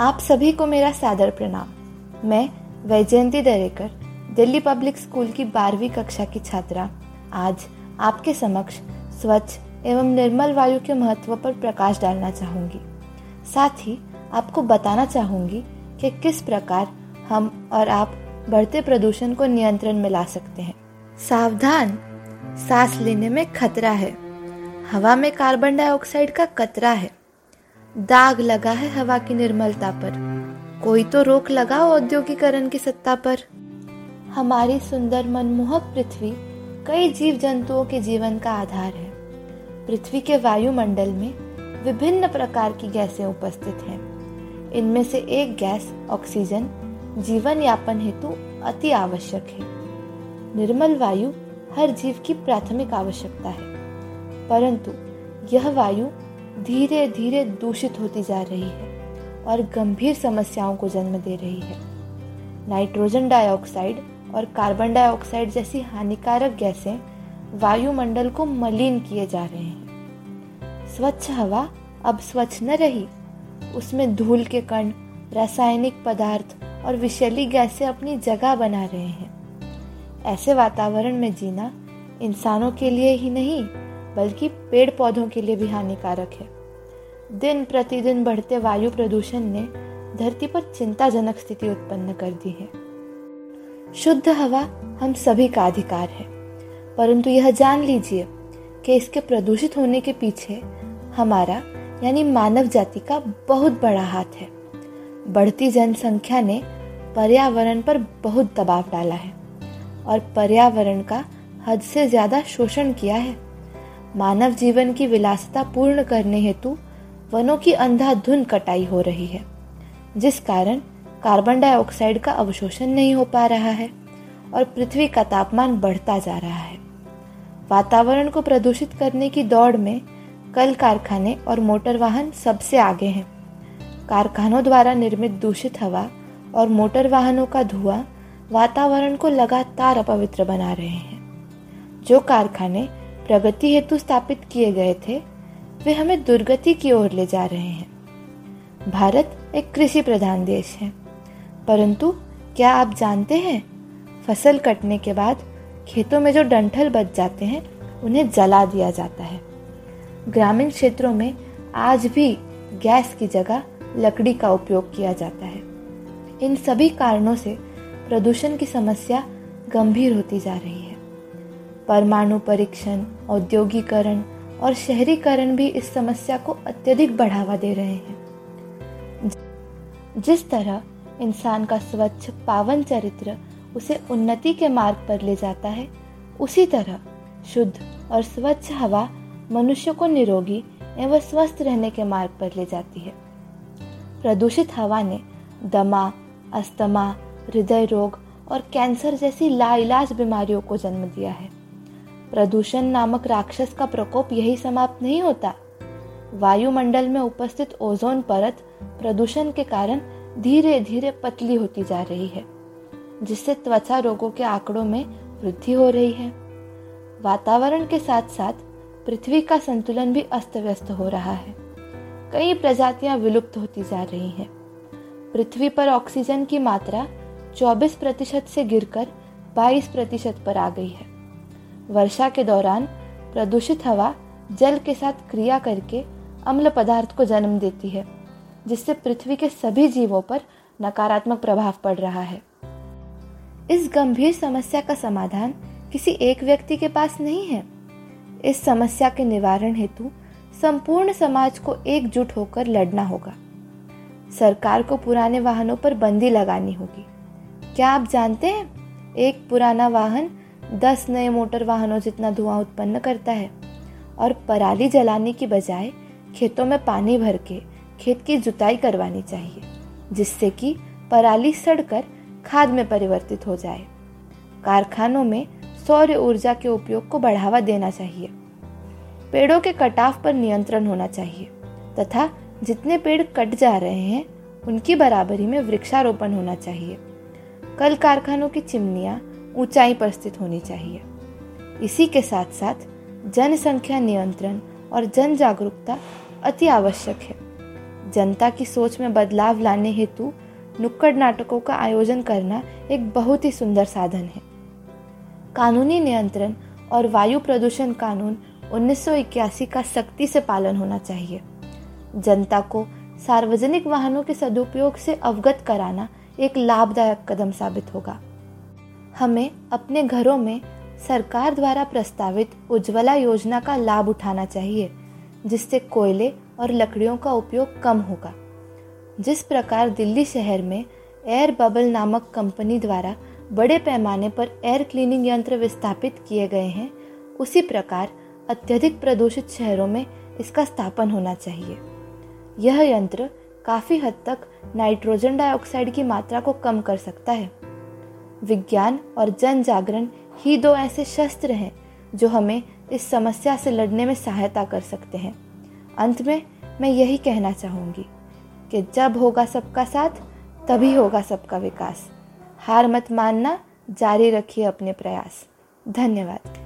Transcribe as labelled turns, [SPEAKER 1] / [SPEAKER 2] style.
[SPEAKER 1] आप सभी को मेरा सादर प्रणाम। मैं वैजयंती दरेकर, दिल्ली पब्लिक स्कूल की बारहवीं कक्षा की छात्रा। आज आपके समक्ष स्वच्छ एवं निर्मल वायु के महत्व पर प्रकाश डालना चाहूँगी। साथ ही आपको बताना चाहूँगी कि किस प्रकार हम और आप बढ़ते प्रदूषण को नियंत्रण में ला सकते हैं। सावधान सांस लेने में खतरा है। हवा में कार्बन डाइऑक्साइड का कतरा है। दाग लगा है हवा की निर्मलता पर। कोई तो रोक लगाओ औद्योगिकरण की सत्ता पर। हमारी सुंदर मनमोहक पृथ्वी कई जीव जंतुओं के जीवन का आधार है। पृथ्वी के वायुमंडल में विभिन्न प्रकार की गैसें उपस्थित हैं। इनमें से एक गैस ऑक्सीजन जीवन यापन हेतु अति आवश्यक है। निर्मल वायु हर जीव की प्राथमिक आवश्यकता है। परंतु यह वायु धीरे धीरे दूषित होती जा रही है और गंभीर समस्याओं को जन्म दे रही है। नाइट्रोजन डाइऑक्साइड और कार्बन डाइऑक्साइड जैसी हानिकारक गैसें वायुमंडल को मलिन किए जा रहे हैं। स्वच्छ हवा अब स्वच्छ न रही, उसमें धूल के कण, रासायनिक पदार्थ और विषैली गैसें अपनी जगह बना रहे हैं। ऐसे वातावरण में जीना इंसानों के लिए ही नहीं, बल्कि पेड़ पौधों के लिए भी हानिकारक है। दिन प्रतिदिन बढ़ते वायु प्रदूषण ने धरती पर चिंताजनक स्थिति उत्पन्न कर दी है। शुद्ध हवा हम सभी का अधिकार है। परंतु यह जान लीजिए कि इसके प्रदूषित होने के पीछे हमारा, यानी मानव जाति का बहुत बड़ा हाथ है। बढ़ती जनसंख्या ने पर्यावरण पर बहुत दबाव डाला है और पर्यावरण का हद से ज़्यादा शोषण किया है। मानव जीवन की विलासिता पूर्ण करने हेतु वनों की अंधाधुन कटाई हो रही है, जिस कारण कार्बन डाइऑक्साइड का अवशोषण नहीं हो पा रहा है और पृथ्वी का तापमान बढ़ता जा रहा है। वातावरण को प्रदूषित करने की दौड़ में कल कारखाने और मोटर वाहन सबसे आगे हैं। कारखानों द्वारा निर्मित दूषित हवा और मोटर वाहनों का धुआँ वातावरण को लगातार अपवित्र बना रहे हैं। जो कारखाने प्रगति हेतु स्थापित किए गए थे, वे हमें दुर्गति की ओर ले जा रहे हैं। भारत एक कृषि प्रधान देश है। परंतु क्या आप जानते हैं, फ़सल कटने के बाद खेतों में जो डंठल बच जाते हैं, उन्हें जला दिया जाता है। ग्रामीण क्षेत्रों में आज भी गैस की जगह लकड़ी का उपयोग किया जाता है। इन सभी कारणों से प्रदूषण की समस्या गंभीर होती जा रही है। परमाणु परीक्षण, औद्योगिकरण और शहरीकरण भी इस समस्या को अत्यधिक बढ़ावा दे रहे हैं। जिस तरह इंसान का स्वच्छ पावन चरित्र उसे उन्नति के मार्ग पर ले जाता है, उसी तरह शुद्ध और स्वच्छ हवा मनुष्य को निरोगी एवं स्वस्थ रहने के मार्ग पर ले जाती है। प्रदूषित हवा ने दमा, अस्थमा, हृदय रोग और कैंसर जैसी लाइलाज बीमारियों को जन्म दिया है। प्रदूषण नामक राक्षस का प्रकोप यही समाप्त नहीं होता। वायुमंडल में उपस्थित ओजोन परत प्रदूषण के कारण धीरे धीरे पतली होती जा रही है, जिससे त्वचा रोगों के आंकड़ों में वृद्धि हो रही है। वातावरण के साथ साथ पृथ्वी का संतुलन भी अस्त व्यस्त हो रहा है। कई प्रजातियाँ विलुप्त होती जा रही हैं। पृथ्वी पर ऑक्सीजन की मात्रा 24 प्रतिशत से गिरकर 22 प्रतिशत पर आ गई है। वर्षा के दौरान प्रदूषित हवा जल के साथ क्रिया करके अम्ल पदार्थ को जन्म देती है, जिससे पृथ्वी के सभी जीवों पर नकारात्मक प्रभाव पड़ रहा है। इस गंभीर समस्या का समाधान किसी एक व्यक्ति के पास नहीं है। इस समस्या के निवारण हेतु संपूर्ण समाज को एकजुट होकर लड़ना होगा। सरकार को पुराने वाहनों पर बंदी लगानी होगी। क्या आप जानते हैं, एक पुराना वाहन दस नए मोटर वाहनों जितना धुआँ उत्पन्न करता है। और पराली जलाने की बजाय खेतों में पानी भर के खेत की जुताई करवानी चाहिए, जिससे कि पराली सड़कर खाद में परिवर्तित हो जाए। कारखानों में सौर ऊर्जा के उपयोग को बढ़ावा देना चाहिए। पेड़ों के कटाव पर नियंत्रण होना चाहिए, तथा जितने पेड़ कट जा रहे हैं, उनकी बराबरी में वृक्षारोपण होना चाहिए। कल कारखानों की चिमनियाँ ऊंचाई पर स्थित होनी चाहिए। इसी के साथ साथ जनसंख्या नियंत्रण और जन जागरूकता अति आवश्यक है। जनता की सोच में बदलाव लाने हेतु नुक्कड़ नाटकों का आयोजन करना एक बहुत ही सुंदर साधन है। कानूनी नियंत्रण और वायु प्रदूषण कानून 1981 का सख्ती से पालन होना चाहिए। जनता को सार्वजनिक वाहनों के सदुपयोग से अवगत कराना एक लाभदायक कदम साबित होगा। हमें अपने घरों में सरकार द्वारा प्रस्तावित उज्ज्वला योजना का लाभ उठाना चाहिए, जिससे कोयले और लकड़ियों का उपयोग कम होगा। जिस प्रकार दिल्ली शहर में एयर बबल नामक कंपनी द्वारा बड़े पैमाने पर एयर क्लीनिंग यंत्र विस्थापित किए गए हैं, उसी प्रकार अत्यधिक प्रदूषित शहरों में इसका स्थापन होना चाहिए। यह यंत्र काफ़ी हद तक नाइट्रोजन डाइऑक्साइड की मात्रा को कम कर सकता है। विज्ञान और जन जागरण ही दो ऐसे शस्त्र हैं जो हमें इस समस्या से लड़ने में सहायता कर सकते हैं। अंत में मैं यही कहना चाहूँगी कि जब होगा सबका साथ, तभी होगा सबका विकास। हार मत मानना, जारी रखिए अपने प्रयास। धन्यवाद।